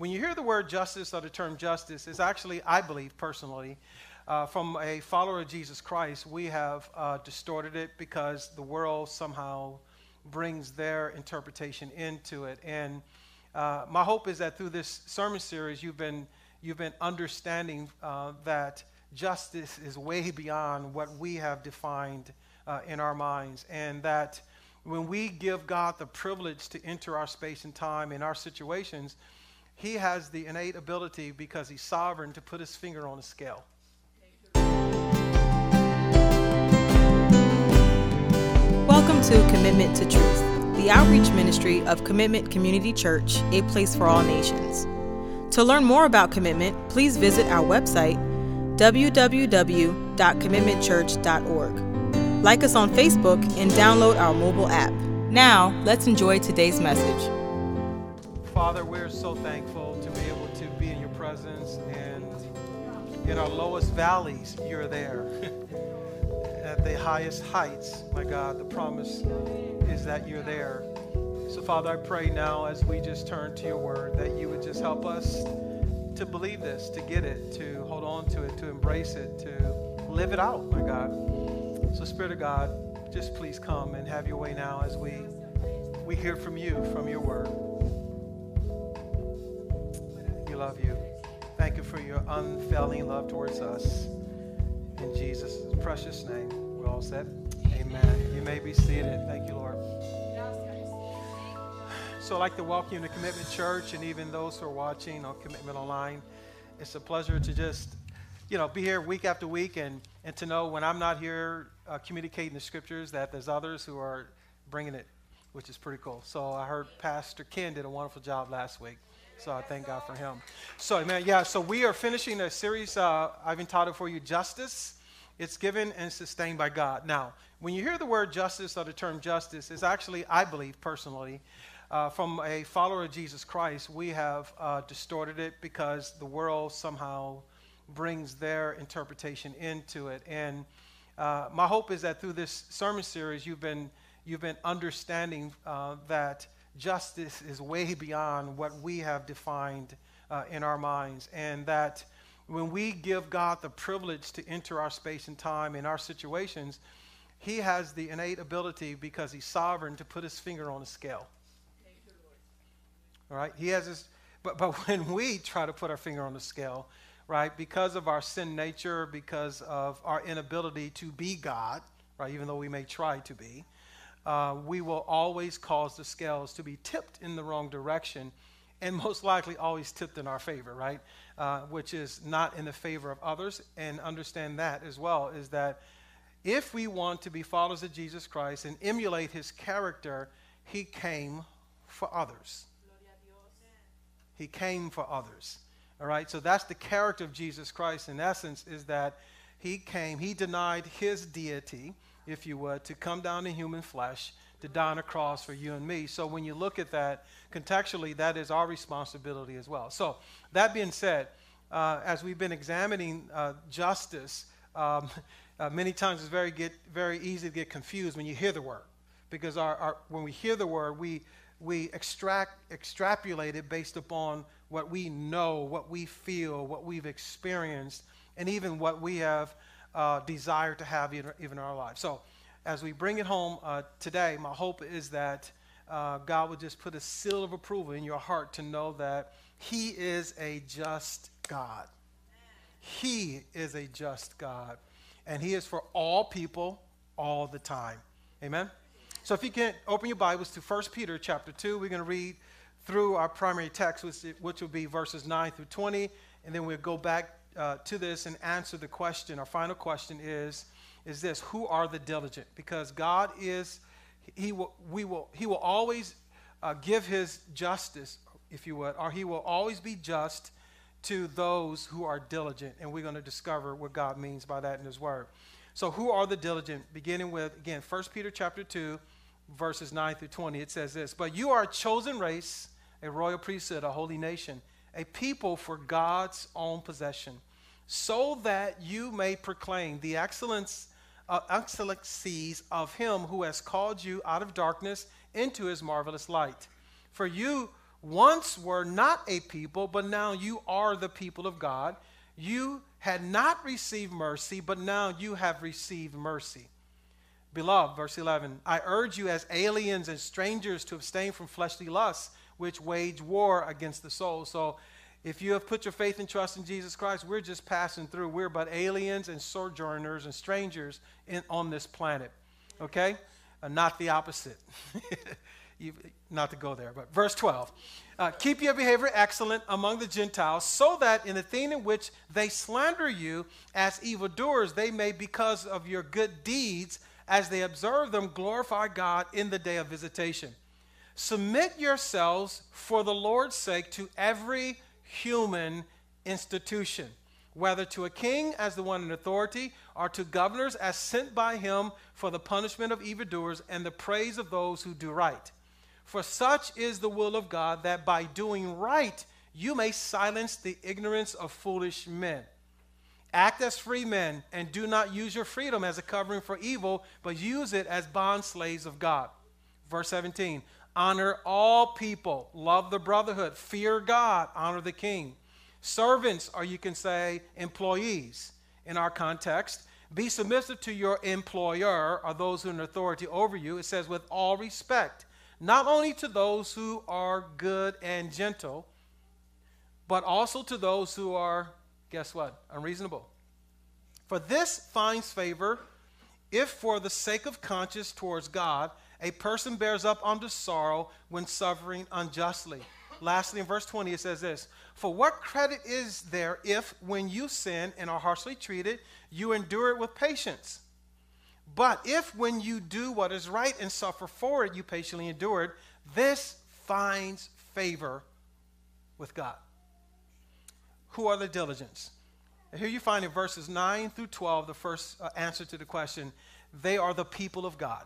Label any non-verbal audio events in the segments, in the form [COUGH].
when you hear the word justice or the term justice, it's actually, I believe personally, uh, from a follower of Jesus Christ, we have uh, distorted it because the world somehow brings their interpretation into it. And uh, my hope is that through this sermon series, you've been, you've been understanding uh, that justice is way beyond what we have defined uh, in our minds, and that when we give God the privilege to enter our space and time in our situations, he has the innate ability, because he's sovereign, to put his finger on a scale. Welcome to Commitment to Truth, the outreach ministry of Commitment Community Church, a place for all nations. To learn more about Commitment, please visit our website, www.commitmentchurch.org. Like us on Facebook and download our mobile app. Now, let's enjoy today's message. Father, we're so thankful to be able to be in your presence and in our lowest valleys, you're there. [LAUGHS] At the highest heights, my God, the promise is that you're there. So, Father, I pray now as we just turn to your word that you would just help us to believe this, to get it, to hold on to it, to embrace it, to live it out, my God. So, Spirit of God, just please come and have your way now as we we hear from you, from your word love you. Thank you for your unfailing love towards us. In Jesus' precious name, we're all set. Amen. You may be seated. Thank you, Lord. So I'd like to welcome you to Commitment Church and even those who are watching on Commitment Online. It's a pleasure to just, you know, be here week after week and, and to know when I'm not here uh, communicating the scriptures that there's others who are bringing it, which is pretty cool. So I heard Pastor Ken did a wonderful job last week. So I thank God for him. So, man, yeah, so we are finishing a series uh, I've entitled for you Justice. It's given and sustained by God. Now, when you hear the word justice or the term justice, it's actually, I believe personally, uh, from a follower of Jesus Christ, we have uh, distorted it because the world somehow brings their interpretation into it. And uh, my hope is that through this sermon series, you've been, you've been understanding uh, that justice is way beyond what we have defined uh, in our minds. And that when we give God the privilege to enter our space and time in our situations, He has the innate ability, because He's sovereign, to put His finger on a scale. All right? He has this, but, but [LAUGHS] when we try to put our finger on the scale, right, because of our sin nature, because of our inability to be God, right, even though we may try to be, uh, we will always cause the scales to be tipped in the wrong direction and most likely always tipped in our favor, right? Uh, which is not in the favor of others. And understand that as well is that if we want to be followers of Jesus Christ and emulate his character, he came for others. He came for others. All right, so that's the character of Jesus Christ in essence, is that he came, he denied his deity if you would, to come down in human flesh to die on a cross for you and me. So when you look at that contextually, that is our responsibility as well. So that being said, uh, as we've been examining uh, justice, um, [LAUGHS] uh, many times it's very get very easy to get confused when you hear the word, because our, our, when we hear the word, we we extract extrapolate it based upon what we know, what we feel, what we've experienced, and even what we have uh, desire to have even, even in our lives. So, as we bring it home uh, today, my hope is that uh, God will just put a seal of approval in your heart to know that He is a just God. He is a just God. And He is for all people all the time. Amen? So if you can open your Bibles to 1 Peter chapter 2, we're going to read through our primary text, which, which will be verses 9 through 20, and then we'll go back uh, to this and answer the question. Our final question is, is this Who are the diligent? Because God is, He will, we will, He will always uh, give His justice, if you would, or He will always be just to those who are diligent. And we're going to discover what God means by that in His Word. So, who are the diligent? Beginning with, again, 1 Peter chapter 2, verses 9 through 20, it says this But you are a chosen race, a royal priesthood, a holy nation a people for God's own possession, so that you may proclaim the excellence, uh, excellencies of Him who has called you out of darkness into His marvelous light. For you once were not a people, but now you are the people of God. You had not received mercy, but now you have received mercy. Beloved, verse 11, I urge you as aliens and strangers to abstain from fleshly lusts, which wage war against the soul. So, if you have put your faith and trust in Jesus Christ, we're just passing through. We're but aliens and sojourners and strangers in, on this planet. Okay? Uh, not the opposite. [LAUGHS] you, not to go there, but verse 12. Uh, Keep your behavior excellent among the Gentiles, so that in the thing in which they slander you as evildoers, they may, because of your good deeds, as they observe them, glorify God in the day of visitation. Submit yourselves for the Lord's sake to every human institution, whether to a king as the one in authority, or to governors as sent by him for the punishment of evildoers and the praise of those who do right. For such is the will of God that by doing right you may silence the ignorance of foolish men. Act as free men and do not use your freedom as a covering for evil, but use it as bond slaves of God. Verse 17 Honor all people, love the brotherhood, fear God, honor the king. Servants, or you can say employees in our context, be submissive to your employer or those who are in authority over you. It says, with all respect, not only to those who are good and gentle, but also to those who are, guess what, unreasonable. For this finds favor if, for the sake of conscience towards God, a person bears up under sorrow when suffering unjustly. Lastly, in verse 20, it says this For what credit is there if, when you sin and are harshly treated, you endure it with patience? But if, when you do what is right and suffer for it, you patiently endure it, this finds favor with God. Who are the diligents? Here you find in verses 9 through 12 the first uh, answer to the question they are the people of God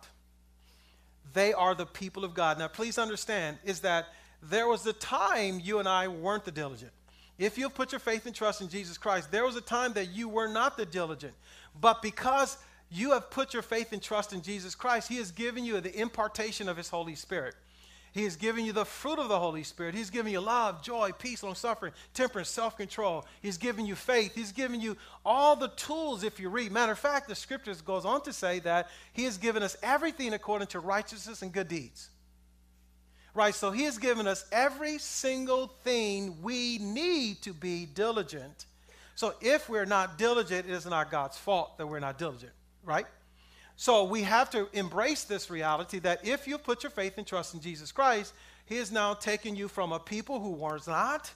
they are the people of God. Now, please understand, is that there was a time you and I weren't the diligent. If you have put your faith and trust in Jesus Christ, there was a time that you were not the diligent. But because you have put your faith and trust in Jesus Christ, He has given you the impartation of His Holy Spirit. He has given you the fruit of the Holy Spirit. He's given you love, joy, peace, long suffering, temperance, self control. He's given you faith. He's given you all the tools if you read. Matter of fact, the scriptures goes on to say that He has given us everything according to righteousness and good deeds. Right? So He has given us every single thing we need to be diligent. So if we're not diligent, it is not God's fault that we're not diligent. Right? So we have to embrace this reality that if you put your faith and trust in Jesus Christ, He is now taking you from a people who was not,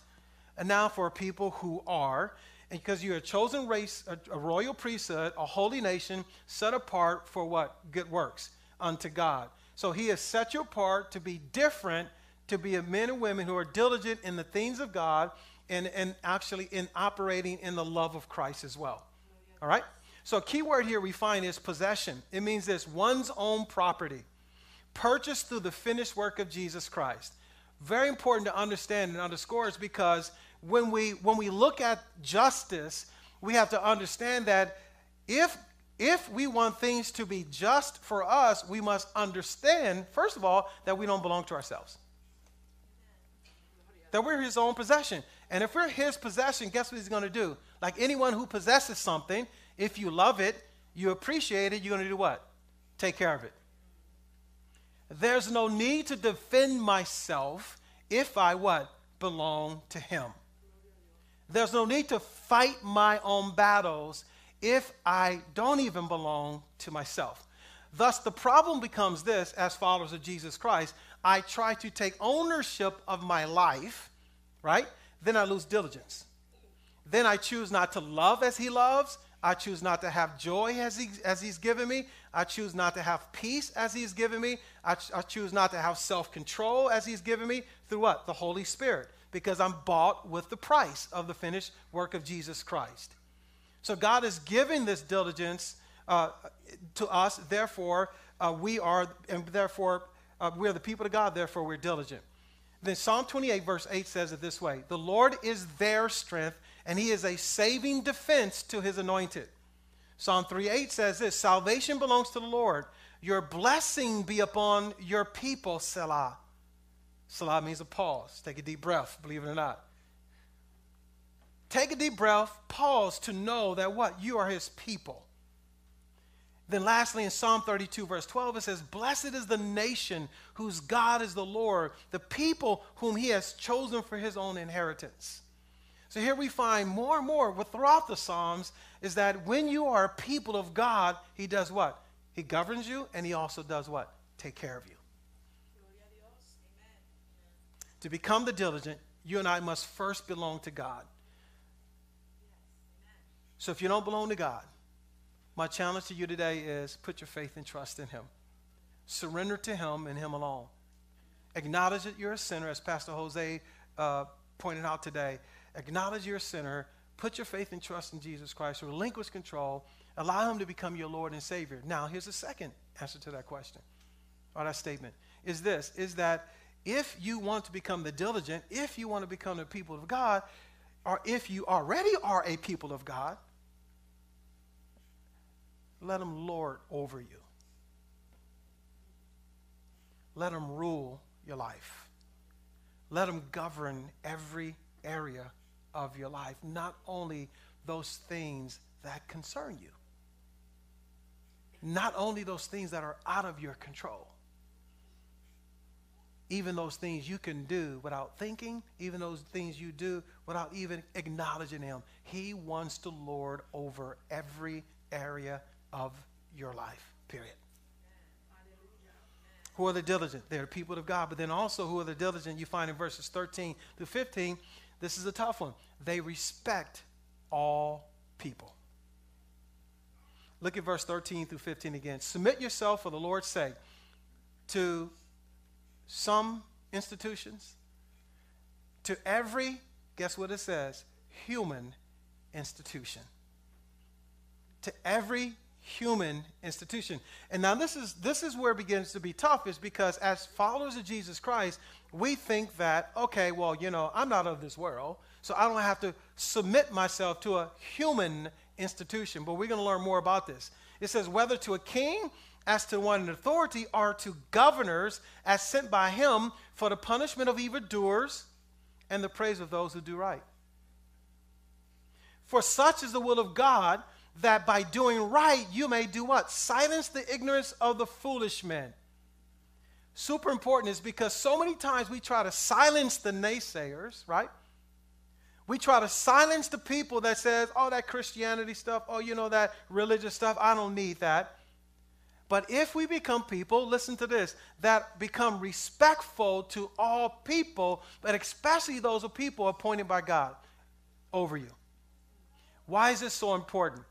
and now for a people who are. And because you're a chosen race, a, a royal priesthood, a holy nation, set apart for what? Good works unto God. So He has set you apart to be different, to be a men and women who are diligent in the things of God and, and actually in operating in the love of Christ as well. All right? So, a key word here we find is possession. It means this one's own property, purchased through the finished work of Jesus Christ. Very important to understand and underscore is because when we, when we look at justice, we have to understand that if, if we want things to be just for us, we must understand, first of all, that we don't belong to ourselves. That we're his own possession. And if we're his possession, guess what he's going to do? Like anyone who possesses something, if you love it, you appreciate it, you're going to do what? Take care of it. There's no need to defend myself if I what? Belong to him. There's no need to fight my own battles if I don't even belong to myself. Thus, the problem becomes this as followers of Jesus Christ I try to take ownership of my life, right? Then I lose diligence. Then I choose not to love as he loves. I choose not to have joy as, he, as He's given me. I choose not to have peace as He's given me. I, ch- I choose not to have self control as He's given me through what? The Holy Spirit. Because I'm bought with the price of the finished work of Jesus Christ. So God is giving this diligence uh, to us. Therefore, uh, we are, and therefore, uh, we are the people of God. Therefore, we're diligent. Then Psalm 28, verse 8 says it this way The Lord is their strength and he is a saving defense to his anointed. Psalm 3:8 says this Salvation belongs to the Lord. Your blessing be upon your people, Selah. Salah means a pause. Take a deep breath, believe it or not. Take a deep breath, pause to know that what? You are his people. Then, lastly, in Psalm 32, verse 12, it says, Blessed is the nation whose God is the Lord, the people whom he has chosen for his own inheritance. So, here we find more and more throughout the Psalms is that when you are a people of God, he does what? He governs you, and he also does what? Take care of you. To become the diligent, you and I must first belong to God. So, if you don't belong to God, my challenge to you today is put your faith and trust in Him. Surrender to Him and Him alone. Acknowledge that you're a sinner, as Pastor Jose uh, pointed out today. Acknowledge you're a sinner. Put your faith and trust in Jesus Christ. Relinquish control. Allow Him to become your Lord and Savior. Now, here's the second answer to that question or that statement is this is that if you want to become the diligent, if you want to become the people of God, or if you already are a people of God, let him lord over you. Let him rule your life. Let him govern every area of your life, not only those things that concern you, not only those things that are out of your control, even those things you can do without thinking, even those things you do without even acknowledging him. He wants to lord over every area of your life, period. Who are the diligent? They're the people of God. But then also, who are the diligent? You find in verses 13 through 15, this is a tough one. They respect all people. Look at verse 13 through 15 again. Submit yourself for the Lord's sake to some institutions, to every, guess what it says, human institution. To every human institution. And now this is this is where it begins to be tough is because as followers of Jesus Christ, we think that okay, well, you know, I'm not of this world, so I don't have to submit myself to a human institution. But we're going to learn more about this. It says whether to a king as to one in authority or to governors as sent by him for the punishment of evildoers and the praise of those who do right. For such is the will of God that by doing right you may do what? Silence the ignorance of the foolish men. Super important is because so many times we try to silence the naysayers, right? We try to silence the people that says, "Oh, that Christianity stuff, oh, you know that religious stuff, I don't need that." But if we become people, listen to this, that become respectful to all people, but especially those of people appointed by God over you. Why is this so important?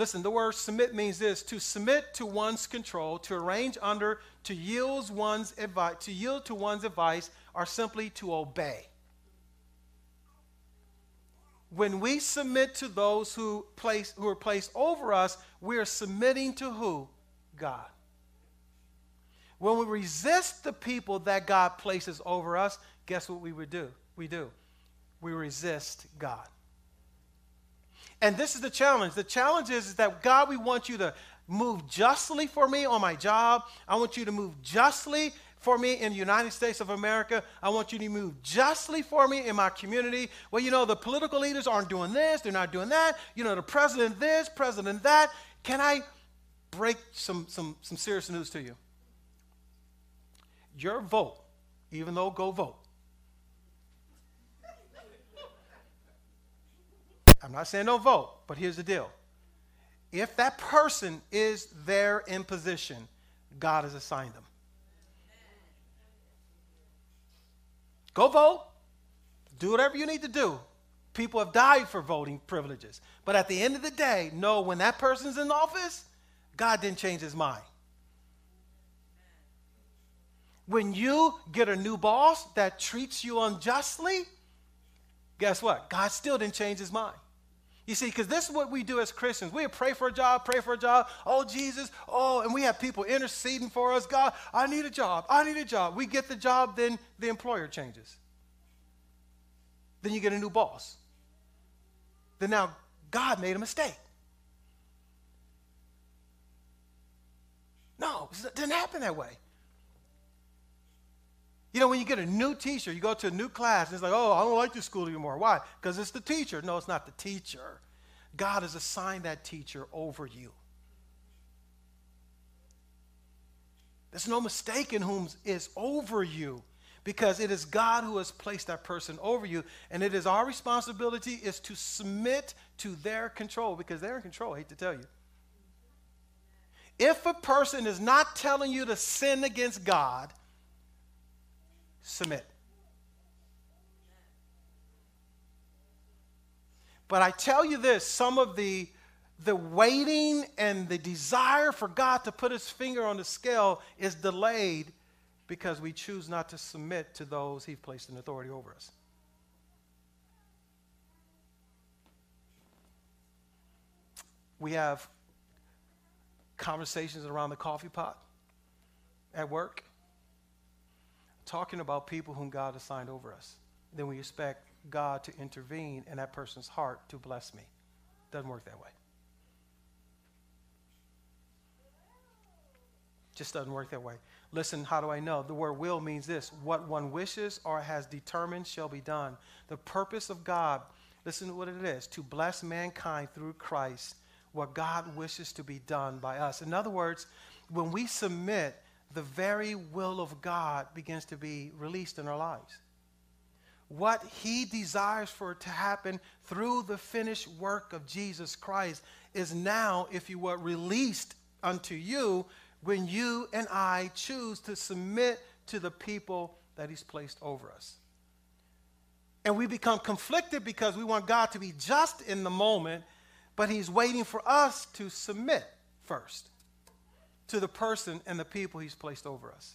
Listen, the word submit means this to submit to one's control, to arrange under, to yield one's advice, to yield to one's advice, or simply to obey. When we submit to those who place who are placed over us, we are submitting to who? God. When we resist the people that God places over us, guess what we would do? We do. We resist God. And this is the challenge. The challenge is, is that God, we want you to move justly for me on my job. I want you to move justly for me in the United States of America. I want you to move justly for me in my community. Well, you know, the political leaders aren't doing this, they're not doing that. You know, the president this, president that. Can I break some, some, some serious news to you? Your vote, even though go vote, I'm not saying don't vote, but here's the deal. If that person is there in position, God has assigned them. Go vote. Do whatever you need to do. People have died for voting privileges. But at the end of the day, know when that person's in office, God didn't change his mind. When you get a new boss that treats you unjustly, guess what? God still didn't change his mind. You see, because this is what we do as Christians. We pray for a job, pray for a job. Oh, Jesus. Oh, and we have people interceding for us. God, I need a job. I need a job. We get the job, then the employer changes. Then you get a new boss. Then now God made a mistake. No, it didn't happen that way. You know, when you get a new teacher, you go to a new class, and it's like, oh, I don't like this school anymore. Why? Because it's the teacher. No, it's not the teacher. God has assigned that teacher over you. There's no mistake in whom is over you because it is God who has placed that person over you and it is our responsibility is to submit to their control because they're in control, I hate to tell you. If a person is not telling you to sin against God, submit. But I tell you this some of the, the waiting and the desire for God to put his finger on the scale is delayed because we choose not to submit to those he's placed in authority over us. We have conversations around the coffee pot at work, talking about people whom God assigned over us. Then we expect God to intervene in that person's heart to bless me. Doesn't work that way. Just doesn't work that way. Listen, how do I know? The word will means this what one wishes or has determined shall be done. The purpose of God, listen to what it is to bless mankind through Christ what God wishes to be done by us. In other words, when we submit, the very will of God begins to be released in our lives. What He desires for to happen through the finished work of Jesus Christ is now, if you were released unto you when you and I choose to submit to the people that He's placed over us. And we become conflicted because we want God to be just in the moment but he's waiting for us to submit first to the person and the people he's placed over us.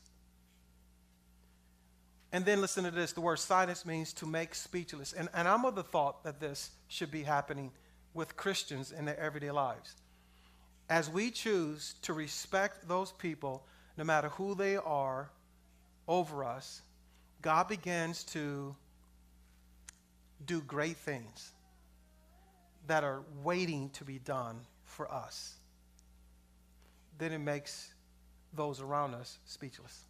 And then listen to this the word silence means to make speechless. And, and I'm of the thought that this should be happening with Christians in their everyday lives. As we choose to respect those people, no matter who they are, over us, God begins to do great things that are waiting to be done for us, then it makes those around us speechless.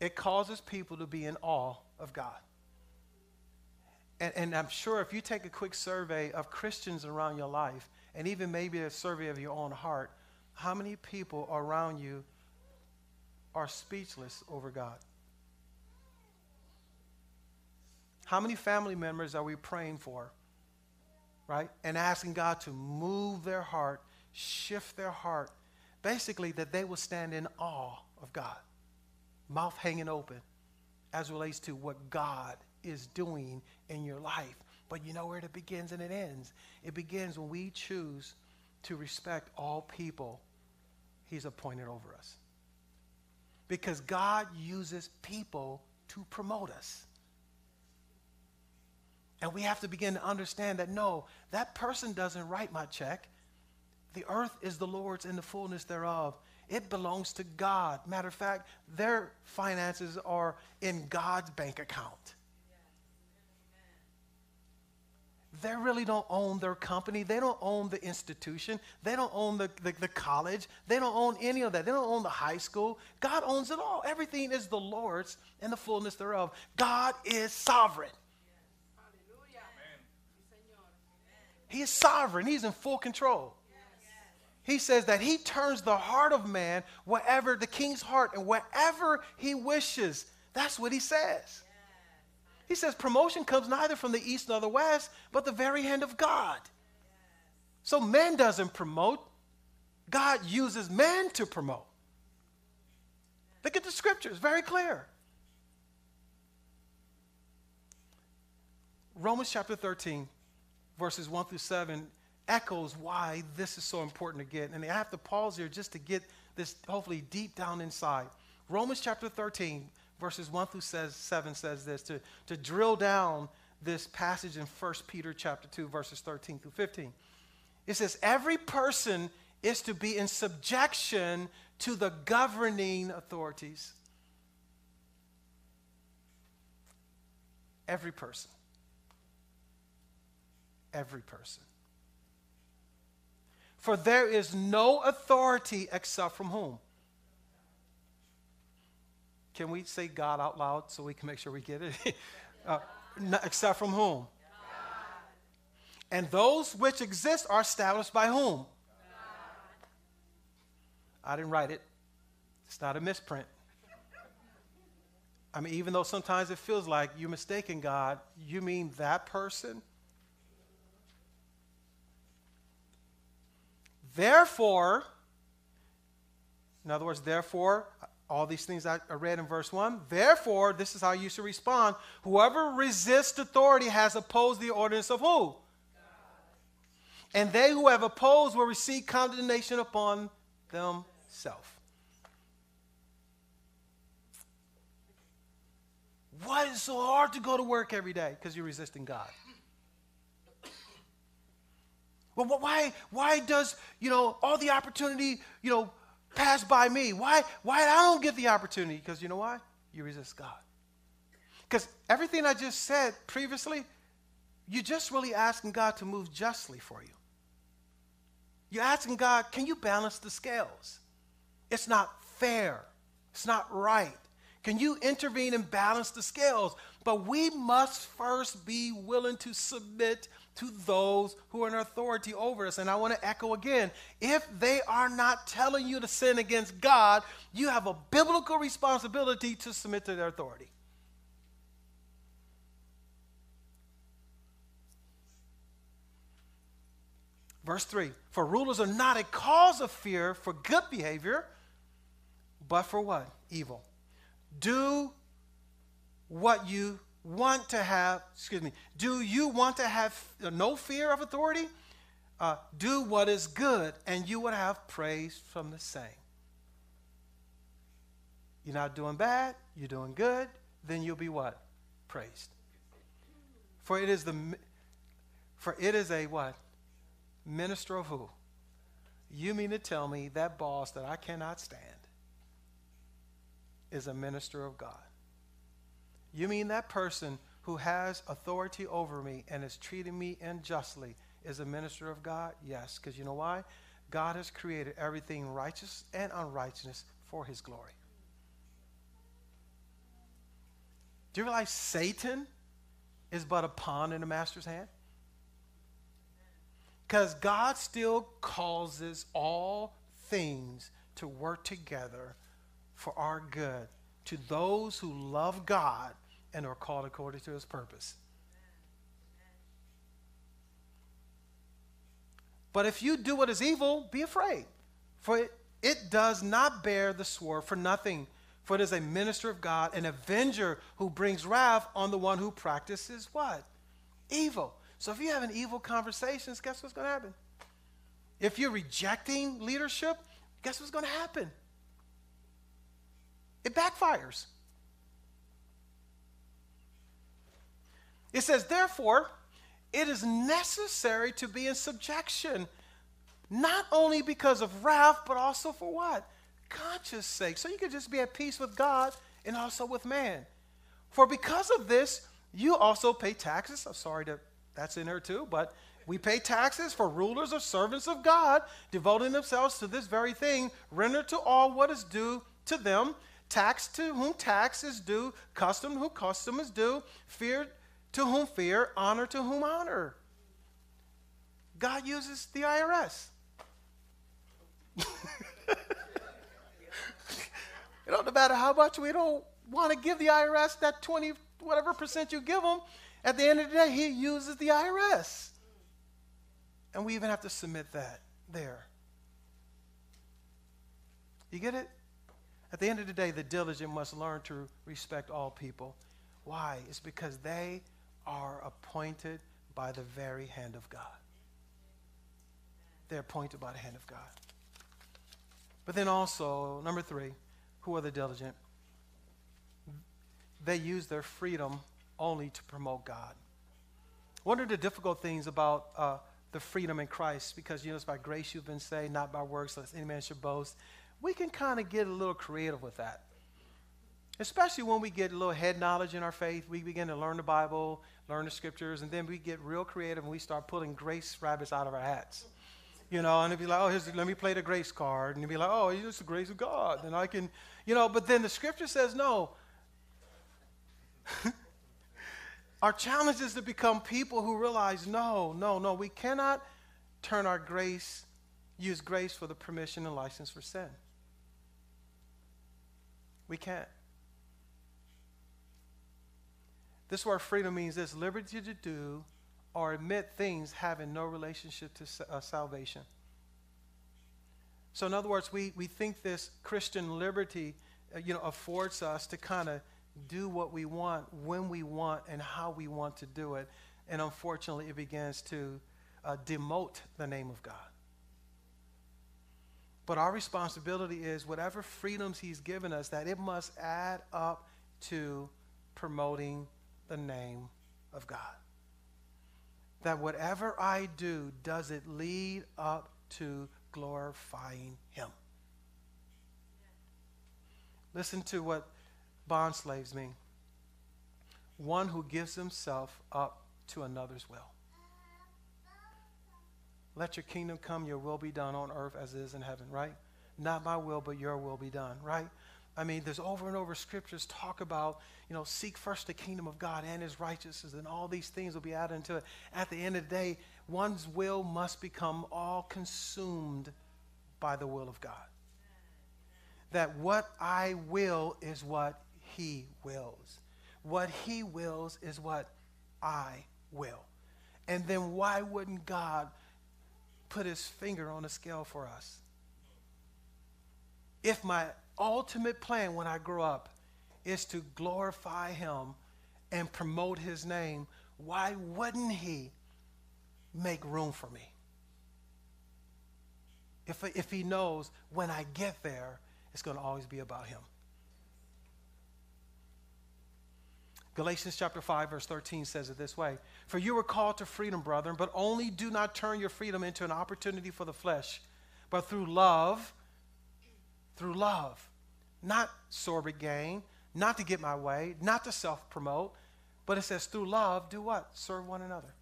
It causes people to be in awe of God. And, and, I'm sure if you take a quick survey of Christians around your life, and even maybe a survey of your own heart, how many people around you are speechless over God? How many family members are we praying for? Right? And asking God to move their heart, shift their heart, basically that they will stand in awe of God, mouth hanging open, as relates to what God is doing in your life. But you know where it begins and it ends? It begins when we choose to respect all people He's appointed over us. Because God uses people to promote us. And we have to begin to understand that no, that person doesn't write my check. The earth is the Lord's and the fullness thereof. It belongs to God. Matter of fact, their finances are in God's bank account. They really don't own their company. They don't own the institution. They don't own the, the, the, college. They don't own any of that. They don't own the high school. God owns it all. Everything is the Lord's and the fullness thereof. God is sovereign. He is sovereign, He's in full control. He says that He turns the heart of man wherever the king's heart and wherever He wishes. That's what He says. He says promotion comes neither from the east nor the west, but the very hand of God. So man doesn't promote, God uses man to promote. Look at the scriptures, very clear. Romans chapter 13, verses 1 through 7 echoes why this is so important to get. And I have to pause here just to get this hopefully deep down inside. Romans chapter 13, verses 1 through 7 says this to, to drill down this passage in 1 Peter chapter 2, verses 13 through 15. It says, Every person is to be in subjection to the governing authorities. Every person every person. For there is no authority except from whom? can we say God out loud so we can make sure we get it? [LAUGHS] uh, except from whom? And those which exist are established by whom? I didn't write it. It's not a misprint. I mean, even though sometimes it feels like you're mistaken, God, you mean that person? Therefore, in other words, therefore, all these things I read in verse 1. Therefore, this is how you should respond. Whoever resists authority has opposed the ordinance of who? God. And they who have opposed will receive condemnation upon themselves. Why is it so hard to go to work every day? Because you're resisting God. Well, why, why does, you know, all the opportunity, you know, pass by me? Why, why I don't get the opportunity? Because you know why? You resist God. Because everything I just said previously, you're just really asking God to move justly for you. You're asking God, can you balance the scales? It's not fair. It's not right. Can you intervene and balance the scales? But we must first be willing to submit to those who are in authority over us. And I want to echo again if they are not telling you to sin against God, you have a biblical responsibility to submit to their authority. Verse 3 For rulers are not a cause of fear for good behavior, but for what? Evil do what you want to have, excuse me, do you want to have no fear of authority? Uh, do what is good, and you would have praise from the same. You're not doing bad, you're doing good, then you'll be what? Praised. For it is the for it is a what? Minister of who? You mean to tell me that boss that I cannot stand is a minister of God. You mean that person who has authority over me and is treating me unjustly is a minister of God? Yes, because you know why? God has created everything righteous and unrighteousness for his glory. Do you realize Satan is but a pawn in the master's hand? Because God still causes all things to work together for our good to those who love God and are called according to his purpose. But if you do what is evil, be afraid, for it, it does not bear the sword for nothing. For it is a minister of God, an avenger who brings wrath on the one who practices what? Evil. So if you're having evil conversations, guess what's going to happen? If you're rejecting leadership, guess what's going to happen? it backfires. It says, therefore, it is necessary to be in subjection, not only because of wrath, but also for what? Conscience sake. So you can just be at peace with God and also with man. For because of this, you also pay taxes. I'm sorry that that's in there too, but we pay taxes for rulers or servants of God, devoting themselves to this very thing. Render to all what is due to them Tax to whom tax is due, custom to whom custom is due, fear to whom fear, honor to whom honor. God uses the IRS. [LAUGHS] it don't matter how much we don't want to give the IRS that 20 whatever percent you give them. At the end of the day, he uses the IRS. And we even have to submit that there. You get it? At the end of the day, the diligent must learn to respect all people. Why? It's because they are appointed by the very hand of God. They're appointed by the hand of God. But then also, number three, who are the diligent? They use their freedom only to promote God. One of the difficult things about uh, the freedom in Christ, because you know it's by grace you've been saved, not by works, lest any man should boast, we can kind of get a little creative with that. Especially when we get a little head knowledge in our faith, we begin to learn the Bible, learn the scriptures, and then we get real creative and we start pulling grace rabbits out of our hats. You know, and it'd be like, oh, here's, let me play the grace card. And it'd be like, oh, it's the grace of God. And I can, you know, but then the scripture says, no. [LAUGHS] our challenge is to become people who realize, no, no, no, we cannot turn our grace, use grace for the permission and license for sin. We can't. This word freedom means this liberty to do or admit things having no relationship to uh, salvation. So, in other words, we, we think this Christian liberty, uh, you know, affords us to kind of do what we want, when we want, and how we want to do it. And unfortunately, it begins to uh, demote the name of God. But our responsibility is whatever freedoms He's given us, that it must add up to promoting the name of God. That whatever I do, does it lead up to glorifying Him? Listen to what bond slaves mean one who gives himself up to another's will. Let your kingdom come, your will be done on earth as it is in heaven, right? Not my will, but your will be done, right? I mean, there's over and over scriptures talk about, you know, seek first the kingdom of God and his righteousness, and all these things will be added into it. At the end of the day, one's will must become all consumed by the will of God. That what I will is what he wills. What he wills is what I will. And then why wouldn't God put his finger on the scale for us? If my ultimate plan when I grow up is to glorify Him and promote His name, why wouldn't He make room for me? If, if He knows when I get there, it's going to always be about Him. Galatians chapter 5, verse 13 says it this way For you were called to freedom, brethren, but only do not turn your freedom into an opportunity for the flesh, but through love through love. Not sordid gain, not to get my way, not to self promote, but it says through love, do what? Serve one another.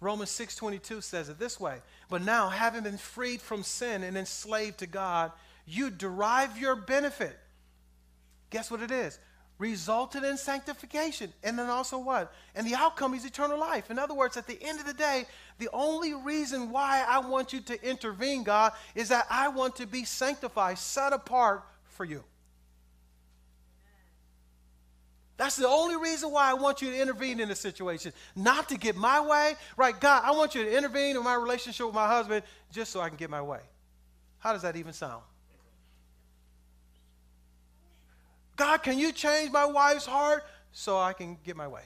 Romans 6:22 says it this way, but now having been freed from sin and enslaved to God, you derive your benefit. Guess what it is? Resulted in sanctification. And then also what? And the outcome is eternal life. In other words, at the end of the day, the only reason why I want you to intervene, God, is that I want to be sanctified, set apart for you. That's the only reason why I want you to intervene in a situation. Not to get my way. Right, God, I want you to intervene in my relationship with my husband just so I can get my way. How does that even sound? God, can you change my wife's heart so I can get my way?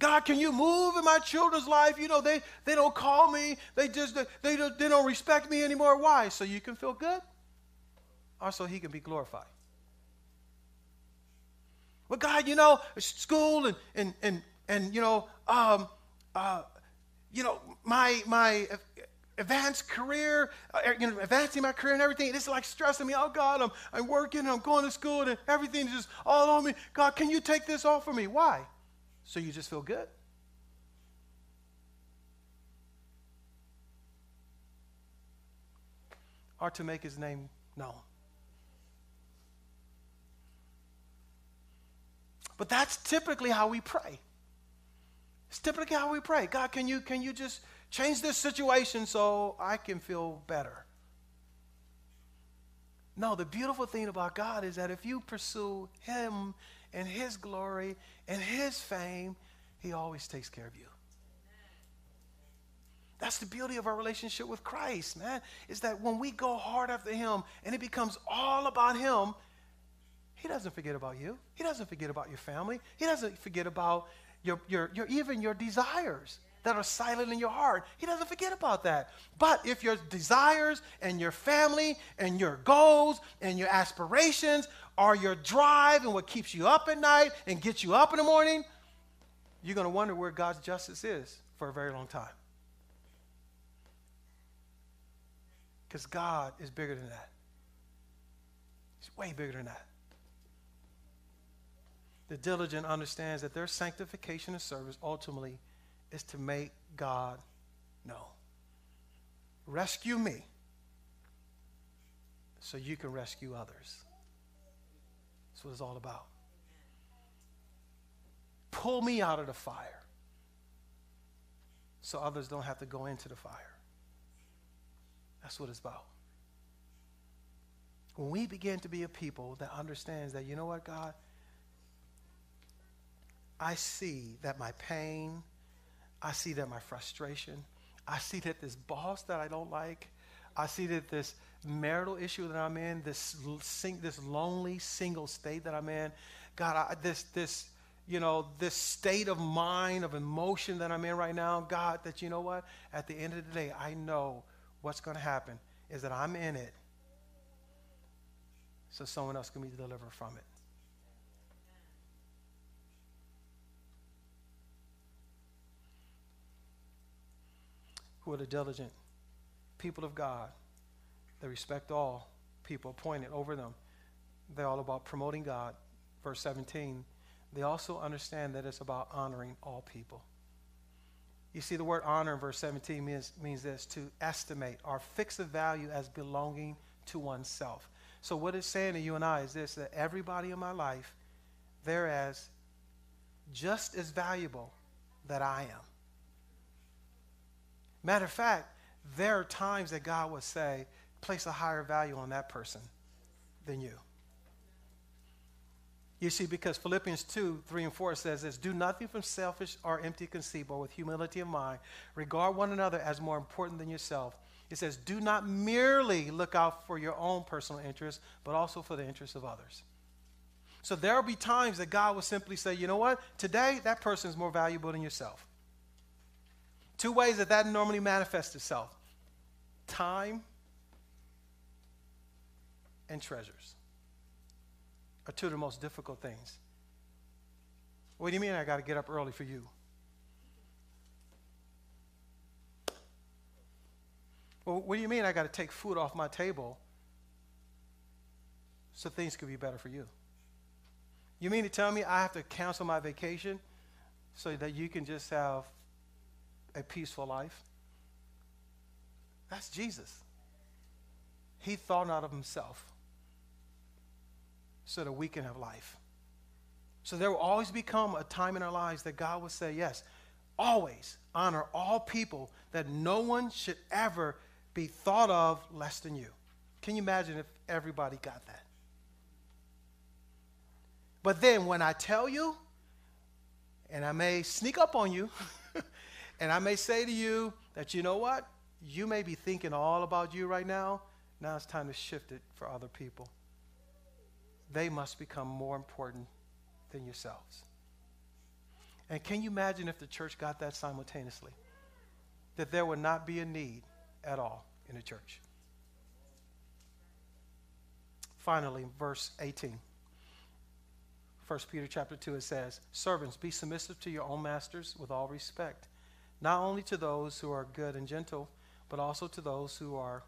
God, can you move in my children's life? You know, they, they don't call me. They just, they, don't, they don't respect me anymore. Why? So you can feel good? Or so he can be glorified? Well, God, you know, school and, and, and, and you know, um, uh, you know, my, my advanced career, uh, you know, advancing my career and everything. It's like stressing me. Oh God, I'm, I'm working, I'm going to school, and everything's just all on me. God, can you take this off of me? Why? So you just feel good. Or to make his name known. But that's typically how we pray. It's typically how we pray. God, can you can you just Change this situation so I can feel better. No, the beautiful thing about God is that if you pursue Him and His glory and His fame, He always takes care of you. That's the beauty of our relationship with Christ, man. Is that when we go hard after Him and it becomes all about Him, He doesn't forget about you. He doesn't forget about your family. He doesn't forget about your, your, your even your desires that are silent in your heart. He doesn't forget about that. But if your desires and your family and your goals and your aspirations are your drive and what keeps you up at night and gets you up in the morning, you're going to wonder where God's justice is for a very long time. Because God is bigger than that. He's way bigger than that. The diligent understands that their sanctification and service ultimately is to make God know. rescue me so you can rescue others. That's what it's all about. Pull me out of the fire so others don't have to go into the fire. That's what it's about. When we begin to be a people that understands that, you know what, God? I see that my pain, I see that my frustration, I see that this boss that I don't like, I see that this marital issue that I'm in, this sing, this lonely single state that I'm in, God, I, this this you know this state of mind of emotion that I'm in right now, God, that you know what? At the end of the day, I know what's going to happen is that I'm in it, so someone else can be delivered from it. Who are the diligent people of God. They respect all people appointed over them. They're all about promoting God. Verse 17. They also understand that it's about honoring all people. You see, the word honor in verse 17 means, means this to estimate or fix a value as belonging to oneself. So, what it's saying to you and I is this that everybody in my life, they're as just as valuable that I am. Matter of fact, there are times that God will say, place a higher value on that person than you. You see, because Philippians 2, 3, and 4 says this Do nothing from selfish or empty conceit, but with humility of mind. Regard one another as more important than yourself. It says, Do not merely look out for your own personal interests, but also for the interests of others. So there will be times that God will simply say, You know what? Today, that person is more valuable than yourself. Two ways that that normally manifests itself time and treasures are two of the most difficult things. What do you mean I got to get up early for you? Well, what do you mean I got to take food off my table so things could be better for you? You mean to tell me I have to cancel my vacation so that you can just have a peaceful life? That's Jesus. He thought not of himself so that we can have life. So there will always become a time in our lives that God will say, Yes, always honor all people, that no one should ever be thought of less than you. Can you imagine if everybody got that? But then when I tell you, and I may sneak up on you, [LAUGHS] And I may say to you that, you know what? You may be thinking all about you right now. Now it's time to shift it for other people. They must become more important than yourselves. And can you imagine if the church got that simultaneously? That there would not be a need at all in the church. Finally, verse 18. 1 Peter chapter 2, it says, Servants, be submissive to your own masters with all respect not only to those who are good and gentle, but also to those who are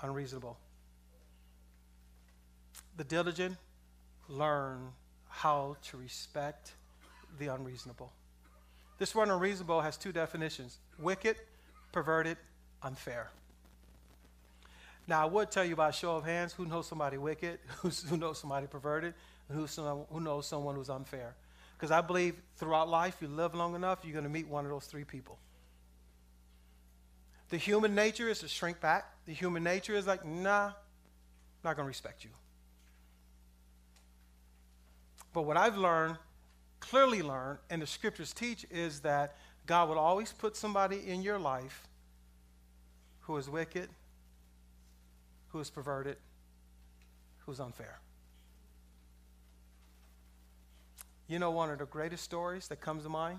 unreasonable. The diligent learn how to respect the unreasonable. This word unreasonable has two definitions wicked, perverted, unfair. Now, I would tell you by show of hands who knows somebody wicked, [LAUGHS] who knows somebody perverted, and who knows someone who's unfair. Because I believe throughout life, you live long enough, you're going to meet one of those three people. The human nature is to shrink back. The human nature is like, nah, I'm not going to respect you. But what I've learned, clearly learned, and the scriptures teach is that God will always put somebody in your life who is wicked, who is perverted, who's unfair. You know, one of the greatest stories that comes to mind?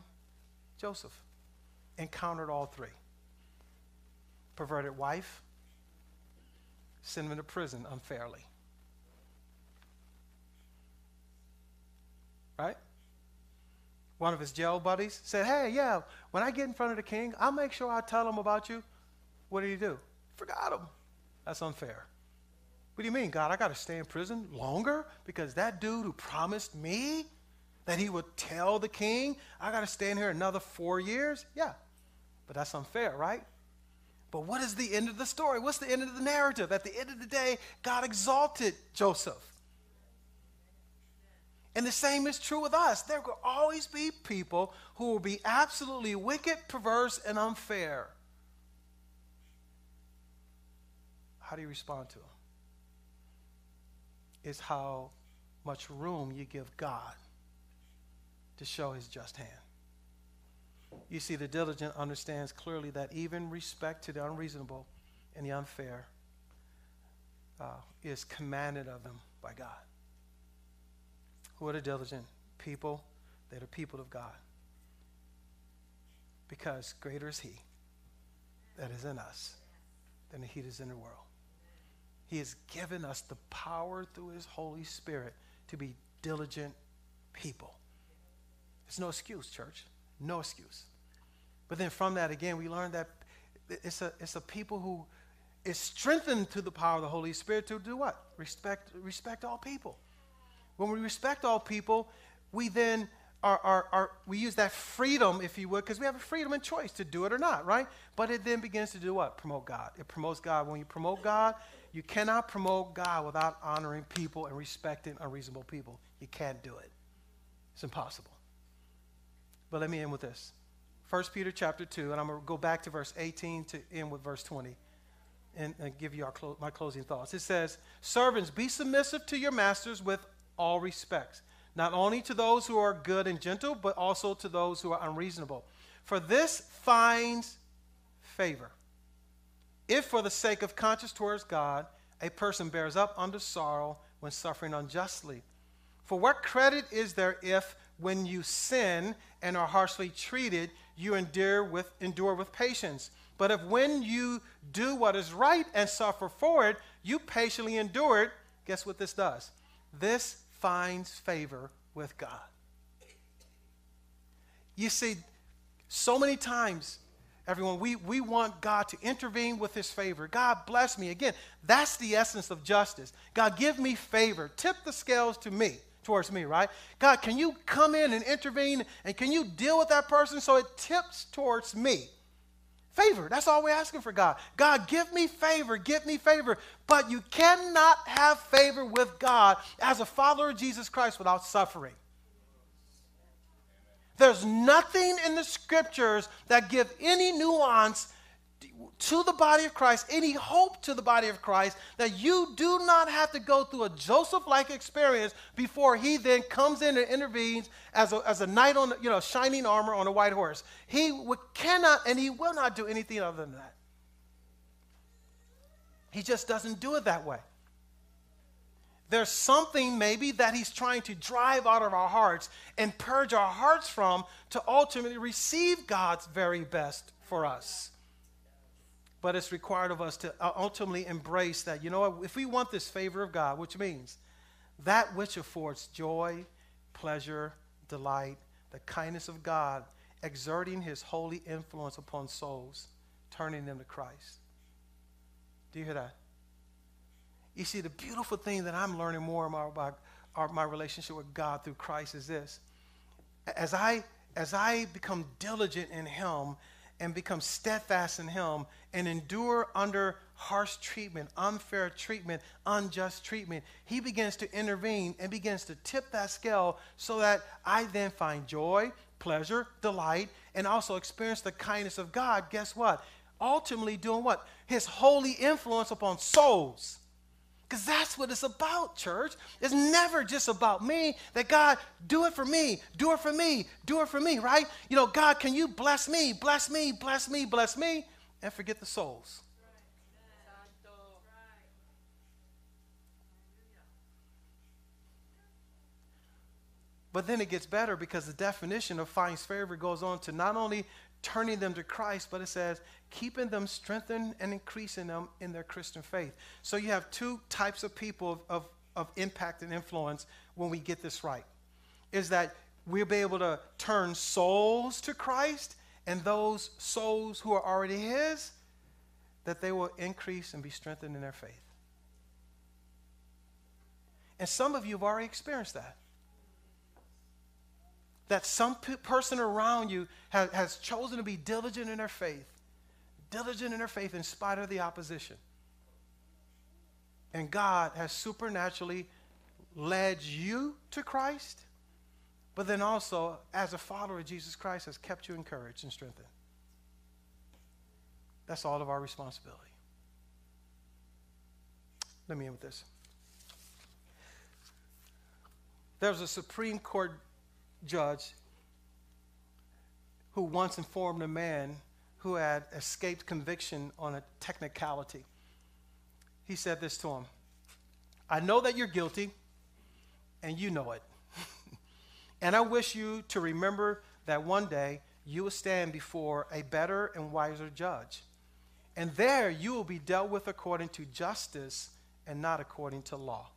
Joseph encountered all three perverted wife, sent him to prison unfairly. Right? One of his jail buddies said, Hey, yeah, when I get in front of the king, I'll make sure I tell him about you. What did he do? Forgot him. That's unfair. What do you mean, God? I got to stay in prison longer because that dude who promised me that he would tell the king, I got to stay in here another four years? Yeah, but that's unfair, right? But what is the end of the story? What's the end of the narrative? At the end of the day, God exalted Joseph. And the same is true with us. There will always be people who will be absolutely wicked, perverse, and unfair. How do you respond to them? Is how much room you give God to show his just hand. You see, the diligent understands clearly that even respect to the unreasonable and the unfair uh, is commanded of them by God. Who are the diligent people? They're the people of God. Because greater is He that is in us than He that is in the world. He has given us the power through His Holy Spirit to be diligent people. There's no excuse, church. No excuse. But then from that, again, we learn that it's a, it's a people who is strengthened through the power of the Holy Spirit to do what? Respect, respect all people. When we respect all people, we then are, are, are we use that freedom, if you would, because we have a freedom and choice to do it or not, right? But it then begins to do what? Promote God. It promotes God. When you promote God, you cannot promote God without honoring people and respecting unreasonable people. You can't do it. It's impossible. But let me end with this. 1 Peter chapter 2, and I'm going to go back to verse 18 to end with verse 20 and, and give you clo- my closing thoughts. It says, Servants, be submissive to your masters with all respects, not only to those who are good and gentle, but also to those who are unreasonable. For this finds favor. If, for the sake of conscience towards God, a person bears up under sorrow when suffering unjustly. For what credit is there if, when you sin and are harshly treated, you endure with, endure with patience. But if when you do what is right and suffer for it, you patiently endure it, guess what this does? This finds favor with God. You see, so many times, everyone, we, we want God to intervene with his favor. God bless me. Again, that's the essence of justice. God, give me favor. Tip the scales to me towards me, right? God, can you come in and intervene and can you deal with that person so it tips towards me? Favor. That's all we're asking for God. God, give me favor, give me favor. But you cannot have favor with God as a follower of Jesus Christ without suffering. There's nothing in the scriptures that give any nuance to the body of Christ, any hope to the body of Christ, that you do not have to go through a Joseph like experience before he then comes in and intervenes as a, as a knight on, you know, shining armor on a white horse. He w- cannot and he will not do anything other than that. He just doesn't do it that way. There's something maybe that he's trying to drive out of our hearts and purge our hearts from to ultimately receive God's very best for us but it's required of us to uh, ultimately embrace that. You know? If we want this favor of God, which means that which affords joy, pleasure, delight, the kindness of God, exerting his holy influence upon souls, turning them to Christ. Do you hear that? You see, the beautiful thing that I'm learning more about my relationship with God through Christ is this. As I, as I become diligent in him and become steadfast in him and endure under harsh treatment, unfair treatment, unjust treatment, he begins to intervene and begins to tip that scale so that I then find joy, pleasure, delight, and also experience the kindness of God. Guess what? Ultimately, doing what? His holy influence upon souls. Because that's what it's about, church. It's never just about me. That God, do it for me, do it for me, do it for me, right? You know, God, can you bless me, bless me, bless me, bless me, and forget the souls. But then it gets better because the definition of finds favor goes on to not only turning them to Christ, but it says keeping them strengthened and increasing them in their Christian faith. So you have two types of people of, of, of impact and influence when we get this right. Is that we'll be able to turn souls to Christ, and those souls who are already His, that they will increase and be strengthened in their faith. And some of you have already experienced that that some person around you has chosen to be diligent in their faith, diligent in their faith in spite of the opposition. And God has supernaturally led you to Christ, but then also, as a follower of Jesus Christ, has kept you encouraged and strengthened. That's all of our responsibility. Let me end with this. There was a Supreme Court judge who once informed a man who had escaped conviction on a technicality. He said this to him I know that you're guilty, and you know it. [LAUGHS] and I wish you to remember that one day you will stand before a better and wiser judge. And there you will be dealt with according to justice and not according to law.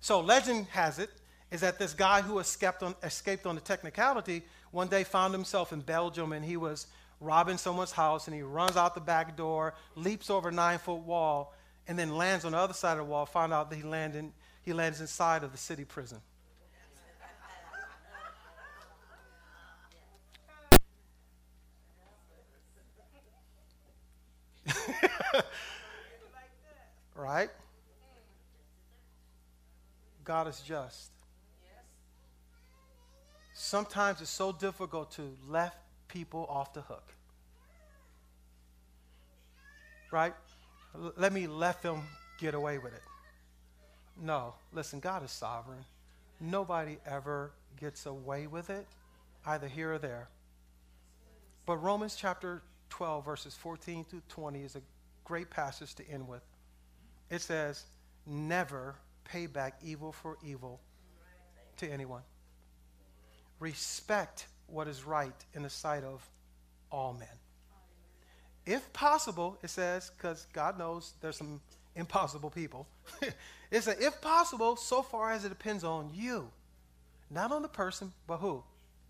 So legend has it is that this guy who escaped on, escaped on the technicality one day found himself in Belgium and he was robbing someone's house and he runs out the back door, leaps over a nine foot wall, and then lands on the other side of the wall, found out that he, landed, he lands inside of the city prison. [LAUGHS] right? God is just. Sometimes it's so difficult to let people off the hook. Right? Let me let them get away with it. No, listen, God is sovereign. Nobody ever gets away with it, either here or there. But Romans chapter 12, verses 14 to 20 is a great passage to end with. It says, Never pay back evil for evil to anyone. Respect what is right in the sight of all men. If possible, it says, because God knows there's some impossible people. [LAUGHS] it says, if possible, so far as it depends on you. Not on the person, but who?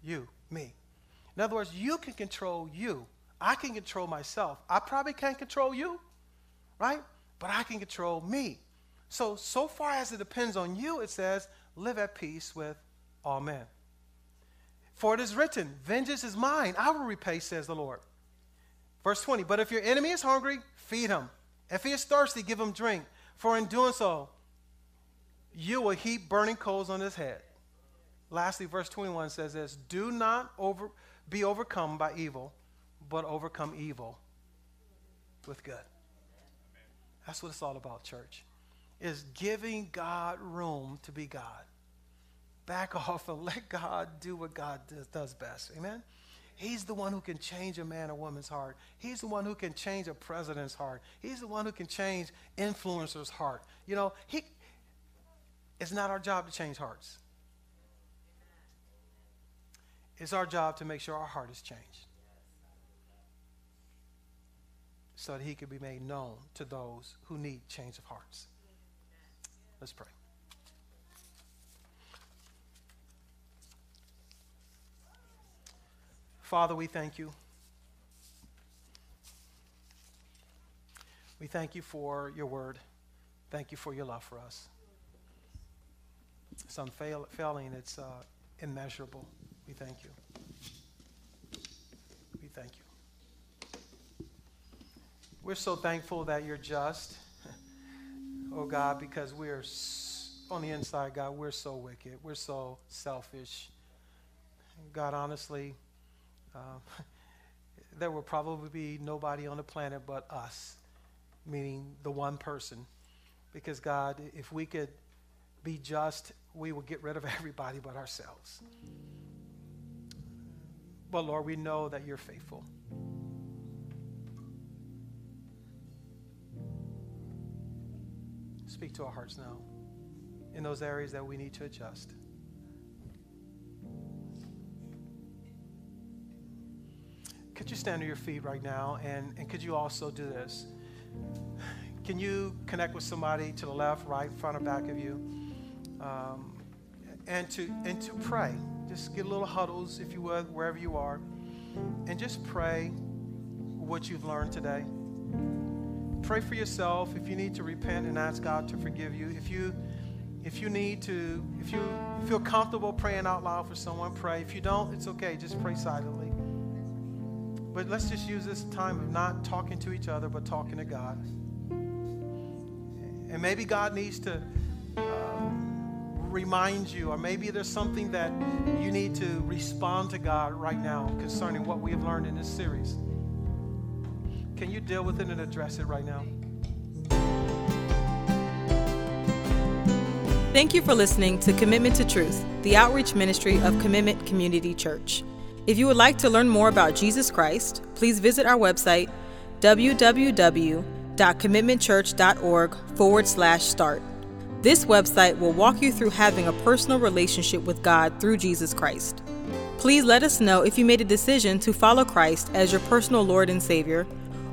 You, me. In other words, you can control you. I can control myself. I probably can't control you, right? But I can control me. So, so far as it depends on you, it says, live at peace with all men. For it is written, Vengeance is mine, I will repay, says the Lord. Verse 20, But if your enemy is hungry, feed him. If he is thirsty, give him drink. For in doing so, you will heap burning coals on his head. Lastly, verse 21 says this Do not over, be overcome by evil, but overcome evil with good. That's what it's all about, church. Is giving God room to be God back [LAUGHS] off and let God do what God does, best. Amen? He's the one who can change a man or woman's heart. He's the one who can change a president's heart. He's the one who can change influencers' heart. You know, he, it's not our job to change hearts. It's our job to make sure our heart is changed so that he can be made known to those who need change of hearts. Let's pray. Father, we thank you. We thank you for your word. Thank you for your love for us. It's failing, it's uh, immeasurable. We thank you. We thank you. We're so thankful that you're just, [LAUGHS] oh God, because we're on the inside, God, we're so wicked. We're so selfish. God, honestly, uh, [LAUGHS] there will probably be nobody on the planet but us, meaning the one person. Because, God, if we could be just, we would get rid of [LAUGHS] everybody but ourselves. But, Lord, we know that you're faithful. Speak to our hearts now in those areas that we need to adjust. Could you stand on your feet right now? And, and could you also do this? Can you connect with somebody to the left, right, front, or back of you? Um, and to and to pray. Just get little huddles, if you would, wherever you are, and just pray what you've learned today. Pray for yourself. If you need to repent and ask God to forgive you, if you if you need to, if you feel comfortable praying out loud for someone, pray. If you don't, it's okay. Just pray silently. But let's just use this time of not talking to each other, but talking to God. And maybe God needs to uh, remind you, or maybe there's something that you need to respond to God right now concerning what we have learned in this series. Can you deal with it and address it right now? Thank you for listening to Commitment to Truth, the outreach ministry of Commitment Community Church. If you would like to learn more about Jesus Christ, please visit our website www.commitmentchurch.org forward slash start. This website will walk you through having a personal relationship with God through Jesus Christ. Please let us know if you made a decision to follow Christ as your personal Lord and Savior,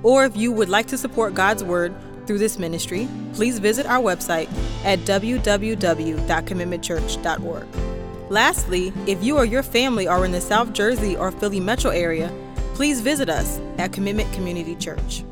or if you would like to support God's Word through this ministry, please visit our website at www.commitmentchurch.org. Lastly, if you or your family are in the South Jersey or Philly metro area, please visit us at Commitment Community Church.